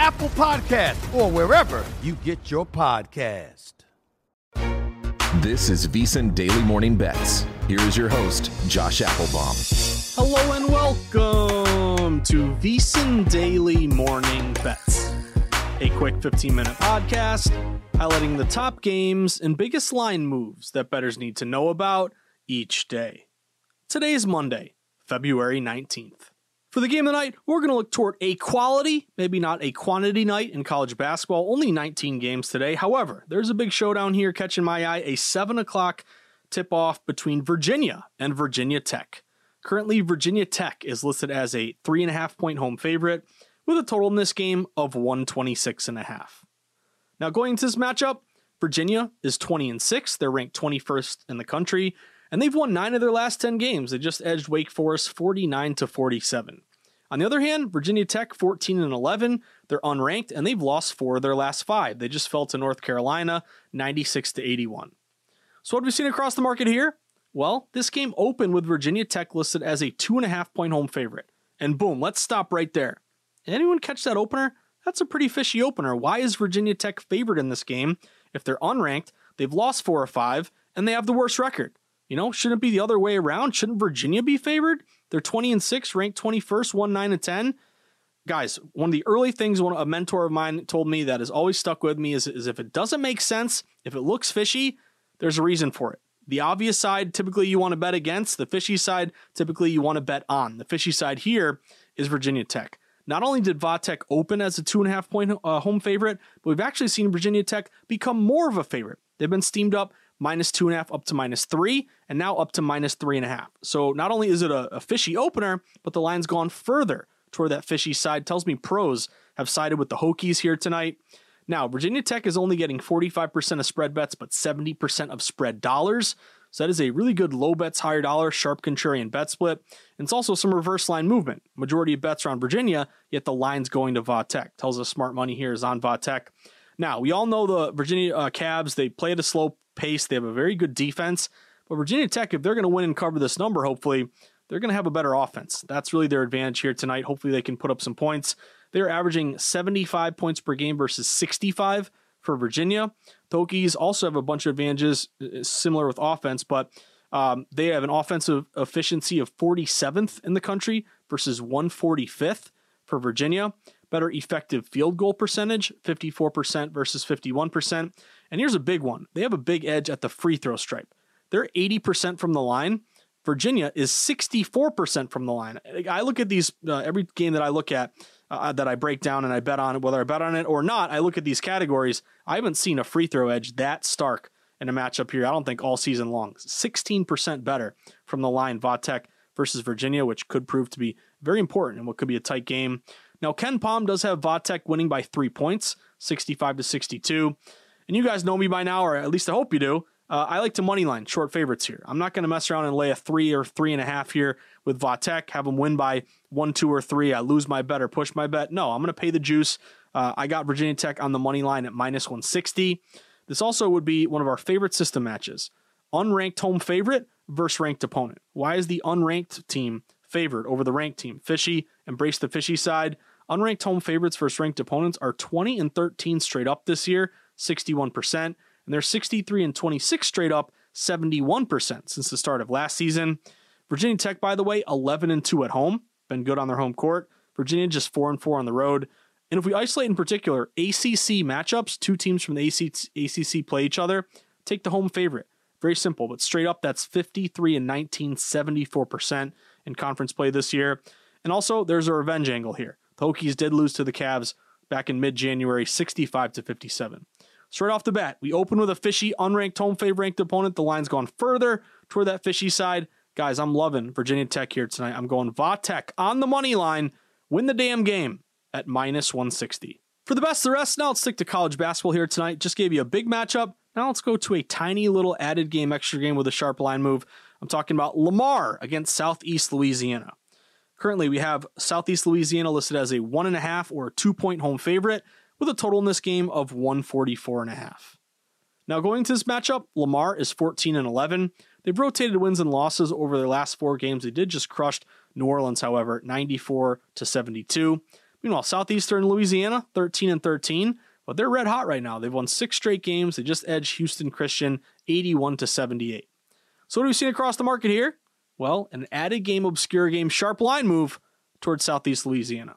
Apple Podcast, or wherever you get your podcast. This is VSiN Daily Morning Bets. Here is your host, Josh Appelbaum. Hello and welcome to VSiN Daily Morning Bets, a quick 15 minute podcast highlighting the top games and biggest line moves that bettors need to know about each day. Today is Monday, February 19th. For the game of the night, we're going to look toward a quality, maybe not a quantity night in college basketball. Only 19 games today. However, there's a big showdown here catching my eye a 7 o'clock tip off between Virginia and Virginia Tech. Currently, Virginia Tech is listed as a 3.5 point home favorite with a total in this game of 126.5. Now, going into this matchup, Virginia is 20 and 6. They're ranked 21st in the country and they've won nine of their last 10 games. They just edged Wake Forest 49 to 47. On the other hand, Virginia Tech 14 and 11, they're unranked and they've lost four of their last five. They just fell to North Carolina 96 to 81. So what have we seen across the market here? Well, this game opened with Virginia Tech listed as a two and a half point home favorite. And boom, let's stop right there. Anyone catch that opener? That's a pretty fishy opener. Why is Virginia Tech favored in this game? If they're unranked, they've lost four or five, and they have the worst record. You know, shouldn't it be the other way around? Shouldn't Virginia be favored? They're 20 and 6, ranked 21st, 1 9 and 10. Guys, one of the early things one, a mentor of mine told me that has always stuck with me is, is if it doesn't make sense, if it looks fishy, there's a reason for it. The obvious side, typically you want to bet against. The fishy side, typically you want to bet on. The fishy side here is Virginia Tech. Not only did Vatech open as a two and a half point uh, home favorite, but we've actually seen Virginia Tech become more of a favorite. They've been steamed up minus two and a half up to minus three, and now up to minus three and a half. So not only is it a, a fishy opener, but the line's gone further toward that fishy side. Tells me pros have sided with the Hokies here tonight. Now, Virginia Tech is only getting 45% of spread bets, but 70% of spread dollars. So that is a really good low bets, higher dollar, sharp contrarian bet split. And it's also some reverse line movement. Majority of bets are on Virginia, yet the line's going to Vatech. Tells us smart money here is on Vatech. Now, we all know the Virginia uh, Cavs, they play at a slow pace. They have a very good defense. But Virginia Tech, if they're going to win and cover this number, hopefully, they're going to have a better offense. That's really their advantage here tonight. Hopefully, they can put up some points. They're averaging 75 points per game versus 65 for Virginia. Hokies also have a bunch of advantages uh, similar with offense, but um, they have an offensive efficiency of 47th in the country versus 145th for Virginia better effective field goal percentage, 54% versus 51%. And here's a big one they have a big edge at the free throw stripe. They're 80% from the line. Virginia is 64% from the line. I look at these, uh, every game that I look at, uh, that I break down and I bet on, whether I bet on it or not, I look at these categories. I haven't seen a free throw edge that stark in a matchup here, I don't think all season long. 16% better from the line, Vatech versus Virginia, which could prove to be very important in what could be a tight game. Now, KenPom does have Vatech winning by three points, 65 to 62. And you guys know me by now, or at least I hope you do. Uh, I like to money line short favorites here. I'm not going to mess around and lay a three or three and a half here with Vatek, have them win by one, two, or three. I lose my bet or push my bet. No, I'm going to pay the juice. Uh, I got Virginia Tech on the money line at minus 160. This also would be one of our favorite system matches. Unranked home favorite versus ranked opponent. Why is the unranked team favored over the ranked team? Fishy, embrace the fishy side. Unranked home favorites versus ranked opponents are 20 and 13 straight up this year, 61% and they're 63 and 26 straight up, 71% since the start of last season. Virginia Tech, by the way, 11 and 2 at home, been good on their home court. Virginia just 4 and 4 on the road. And if we isolate in particular ACC matchups, two teams from the ACC play each other, take the home favorite. Very simple, but straight up, that's 53 and 19, 74% in conference play this year. And also, there's a revenge angle here. The Hokies did lose to the Cavs back in mid January, 65 to 57. Straight off the bat, we open with a fishy, unranked home favorite ranked opponent. The line's gone further toward that fishy side. Guys, I'm loving Virginia Tech here tonight. I'm going Vatek on the money line. Win the damn game at minus 160. For the best of the rest, now let's stick to college basketball here tonight. Just gave you a big matchup. Now let's go to a tiny little added game, extra game with a sharp line move. I'm talking about Lamar against Southeast Louisiana. Currently, we have Southeast Louisiana listed as a one and a half or two point home favorite with a total in this game of 144 and a half. Now going to this matchup, Lamar is 14 and 11. They've rotated wins and losses over their last four games. They did just crushed New Orleans, however, 94 to 72. Meanwhile, Southeastern Louisiana, 13 and 13, but they're red hot right now. They've won six straight games. They just edged Houston Christian 81 to 78. So what have we seen across the market here? Well, an added game obscure game sharp line move towards Southeast Louisiana.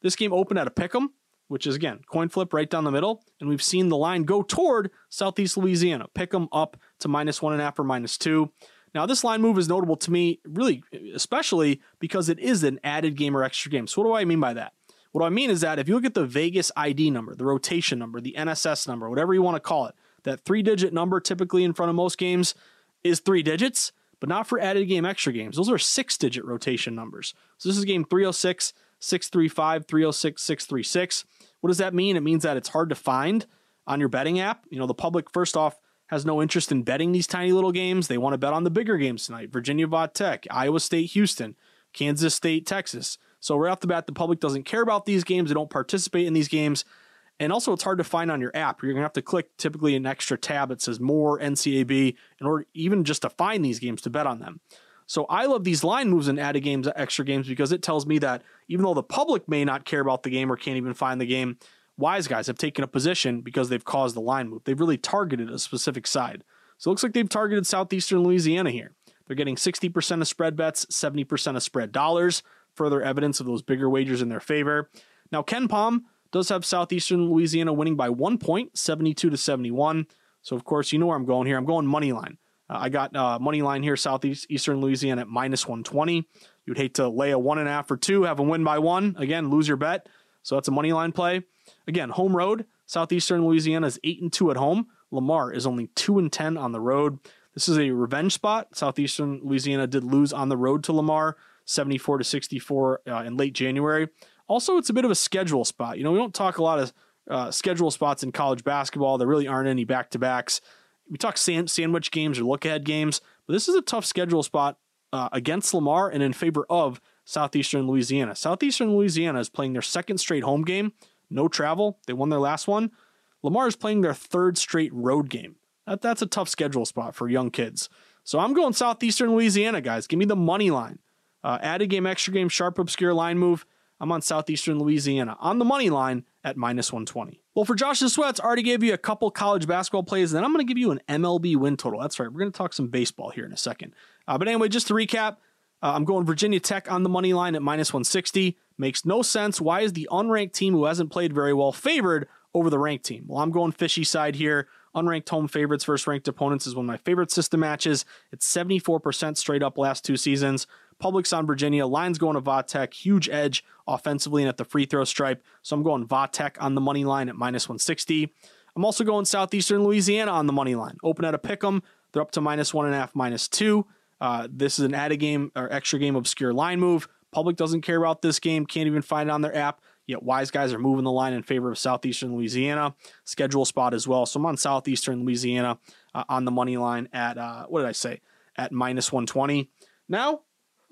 This game opened at a pick 'em which is again coin flip right down the middle. And we've seen the line go toward Southeast Louisiana, pick them up to minus one and a half or minus two. Now, this line move is notable to me, really, especially because it is an added game or extra game. So, what do I mean by that? What I mean is that if you look at the Vegas ID number, the rotation number, the NSS number, whatever you want to call it, that three digit number typically in front of most games is three digits, but not for added game extra games. Those are six digit rotation numbers. So, this is game 306. 635 306 636. What does that mean? It means that it's hard to find on your betting app. You know, the public, first off, has no interest in betting these tiny little games. They want to bet on the bigger games tonight Virginia Vaught Tech, Iowa State, Houston, Kansas State, Texas. So, right off the bat, the public doesn't care about these games. They don't participate in these games. And also, it's hard to find on your app. You're going to have to click typically an extra tab that says more NCAB in order even just to find these games to bet on them. So I love these line moves and added games, extra games, because it tells me that even though the public may not care about the game or can't even find the game, wise guys have taken a position because they've caused the line move. They've really targeted a specific side. So it looks like they've targeted Southeastern Louisiana here. They're getting 60% of spread bets, 70% of spread dollars, further evidence of those bigger wagers in their favor. Now, KenPom does have Southeastern Louisiana winning by one point, 72 to 71. So, of course, you know where I'm going here. I'm going money line. Uh, I got uh, money line here, Southeast Eastern Louisiana at minus 120. You'd hate to lay a one and a half or two, have a win by one. Again, lose your bet. So that's a money line play. Again, home road. Southeastern Louisiana is eight and two at home. Lamar is only two and ten on the road. This is a revenge spot. Southeastern Louisiana did lose on the road to Lamar, 74 to 64 uh, in late January. Also, it's a bit of a schedule spot. You know, we don't talk a lot of uh, schedule spots in college basketball. There really aren't any back to backs we talk sand, sandwich games or look ahead games, but this is a tough schedule spot uh, against Lamar and in favor of Southeastern Louisiana. Southeastern Louisiana is playing their second straight home game, no travel. They won their last one. Lamar is playing their third straight road game. That, that's a tough schedule spot for young kids. So I'm going Southeastern Louisiana, guys. Give me the money line. Uh, added game, extra game, sharp, obscure line move. I'm on Southeastern Louisiana on the money line at minus 120. Well, for Josh's Sweats, I already gave you a couple college basketball plays, and then I'm going to give you an MLB win total. That's right. We're going to talk some baseball here in a second. Uh, but anyway, just to recap, uh, I'm going Virginia Tech on the money line at minus 160. Makes no sense. Why is the unranked team who hasn't played very well favored over the ranked team? Well, I'm going fishy side here. Unranked home favorites versus ranked opponents is one of my favorite system matches. It's 74% straight up last two seasons. Publix on Virginia. Lines going to Vatek. Huge edge offensively and at the free throw stripe. So I'm going Vatek on the money line at minus 160. I'm also going Southeastern Louisiana on the money line. Open at a pick 'em. They're up to minus one and a half, minus two. Uh, this is an added game or extra game obscure line move. Public doesn't care about this game, can't even find it on their app. Yet wise guys are moving the line in favor of Southeastern Louisiana. Schedule spot as well. So I'm on Southeastern Louisiana uh, on the money line at, uh, what did I say? At minus 120. Now,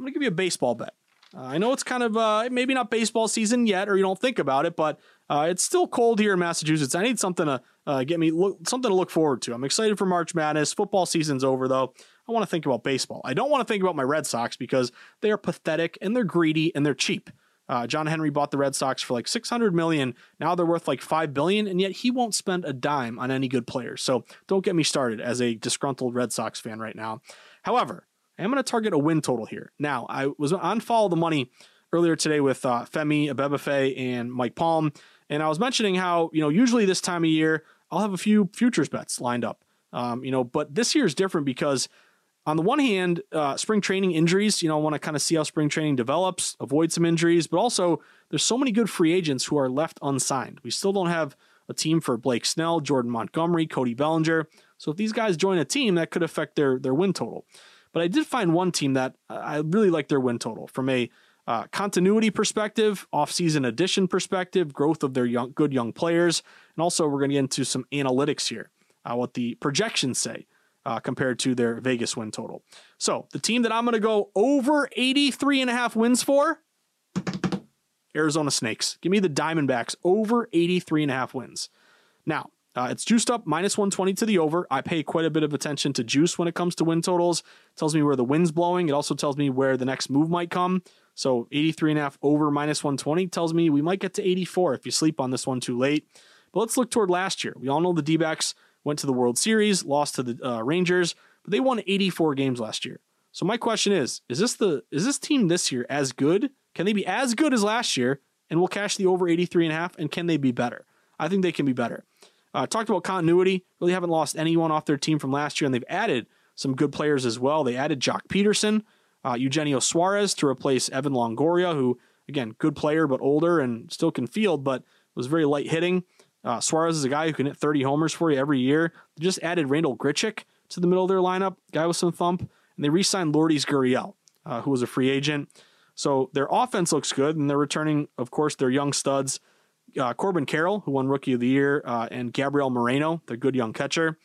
I'm going to give you a baseball bet. Uh, I know it's kind of uh, maybe not baseball season yet, or you don't think about it, but uh, it's still cold here in Massachusetts. I need something to uh, get me look, something to look forward to. I'm excited for March Madness. Football season's over though. I want to think about baseball. I don't want to think about my Red Sox because they are pathetic and they're greedy and they're cheap. Uh, John Henry bought the Red Sox for like 600 million. Now they're worth like 5 billion, and yet he won't spend a dime on any good players. So don't get me started as a disgruntled Red Sox fan right now. However, I am going to target a win total here. Now, I was on follow the money earlier today with uh, Femi Abebefe and Mike Palm, and I was mentioning how you know usually this time of year I'll have a few futures bets lined up. Um, you know, but this year is different because on the one hand, uh, spring training injuries, you know, I want to kind of see how spring training develops, avoid some injuries, but also there's so many good free agents who are left unsigned. We still don't have a team for Blake Snell, Jordan Montgomery, Cody Bellinger. So if these guys join a team, that could affect their their win total. But I did find one team that I really like their win total from a uh, continuity perspective, offseason addition perspective, growth of their young, good young players, and also we're going to get into some analytics here, uh, what the projections say uh, compared to their Vegas win total. So the team that I'm going to go over 83 and a half wins for, Arizona Snakes. Give me the Diamondbacks over 83 and a half wins. Now, uh, it's juiced up minus 120 to the over. I pay quite a bit of attention to juice when it comes to win totals. It tells me where the wind's blowing. It also tells me where the next move might come. So 83 and a half over minus 120 tells me we might get to 84 if you sleep on this one too late. But let's look toward last year. We all know the D backs went to the World Series, lost to the uh, Rangers, but they won 84 games last year. So my question is, is this the is this team this year as good? Can they be as good as last year and we'll cash the over 83 and a half and can they be better? I think they can be better. Uh, talked about continuity, really haven't lost anyone off their team from last year and they've added some good players as well. They added Joc Pederson, uh, Eugenio Suarez to replace Evan Longoria, who again, good player but older and still can field, but was very light hitting. Uh, Suarez is a guy who can hit 30 homers for you every year. They just added Randal Grichuk to the middle of their lineup, guy with some thump, and they re-signed Lourdes Gurriel, uh, who was a free agent. So their offense looks good, and they're returning, of course, their young studs, uh, Corbin Carroll, who won Rookie of the Year, uh, and Gabriel Moreno, their good young catcher.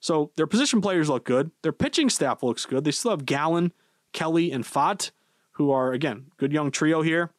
So their position players look good. Their pitching staff looks good. They still have Gallen, Kelly, and Pfaadt, who are again good young trio here.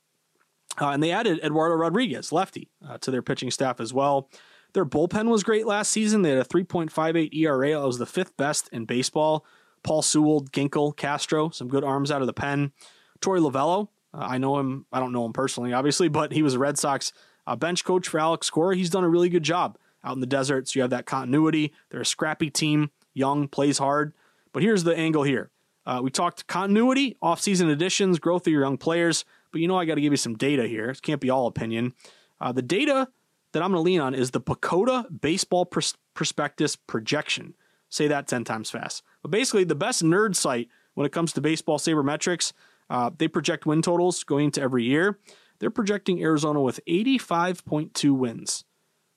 Uh, and they added Eduardo Rodriguez, lefty, uh, to their pitching staff as well. Their bullpen was great last season. They had a 3.58 ERA. That was the fifth best in baseball. Paul Sewald, Ginkel, Castro, some good arms out of the pen. Torey Lovullo, uh, I know him. I don't know him personally, obviously, but he was a Red Sox uh, bench coach for Alex Cora. He's done a really good job out in the desert. So you have that continuity. They're a scrappy team, young, plays hard. But here's the angle here. Uh, we talked continuity, offseason additions, growth of your young players. But you know, I got to give you some data here. It can't be all opinion. Uh, the data that I'm going to lean on is the PECOTA Baseball Prospectus Projection. Say that 10 times fast. But basically, the best nerd site when it comes to baseball sabermetrics, uh, they project win totals going into every year. They're projecting Arizona with 85.2 wins.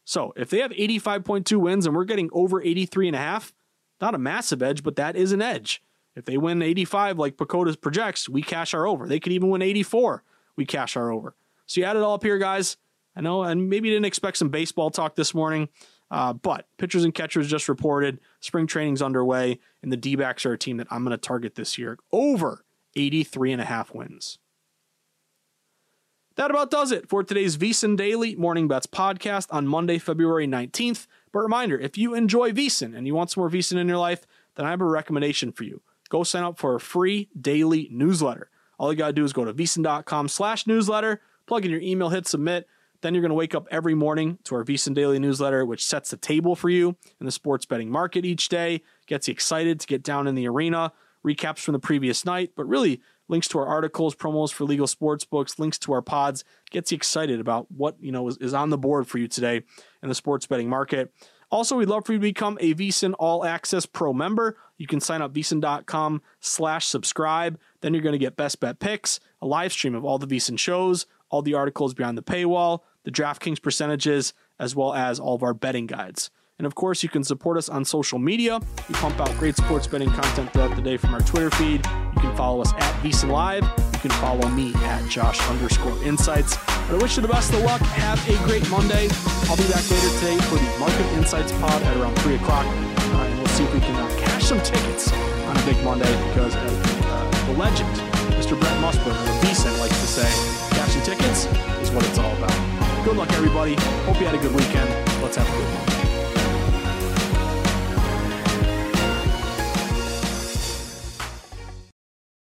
So if they have 85.2 wins and we're getting over 83 and a half, not a massive edge, but that is an edge. If they win 85 like PECOTA projects, we cash our over. They could even win 84. We cash our over. So you add it all up here, guys. I know, and maybe you didn't expect some baseball talk this morning, uh, but pitchers and catchers just reported. Spring training's underway, and the D backs are a team that I'm going to target this year over 83 and a half wins. That about does it for today's VSiN Daily Morning Bets podcast on Monday, February 19th. But reminder, if you enjoy VSiN and you want some more VSiN in your life, then I have a recommendation for you go sign up for a free daily newsletter. All you got to do is go to vsin.com slash newsletter, plug in your email, hit submit. Then you're going to wake up every morning to our VSiN Daily newsletter, which sets the table for you in the sports betting market each day, gets you excited to get down in the arena, recaps from the previous night, but really links to our articles, promos for legal sports books, links to our pods, gets you excited about what you know is, is on the board for you today in the sports betting market. Also, we'd love for you to become a VSiN All Access Pro member. You can sign up vsin.com slash subscribe. Then you're going to get best bet picks, a live stream of all the VSiN shows, all the articles behind the paywall, the DraftKings percentages, as well as all of our betting guides. And of course, you can support us on social media. We pump out great sports betting content throughout the day from our Twitter feed. You can follow us at VSiN Live. You can follow me at Josh underscore insights. But I wish you the best of luck. Have a great Monday. I'll be back later today for the Market Insights pod at around 3 o'clock. Uh, and we'll see if we can uh, cash some tickets on a big Monday because uh, the legend, Mr. Brent Musburger, or Beeson, likes to say, cashing tickets is what it's all about. Good luck, everybody. Hope you had a good weekend. Let's have a good one.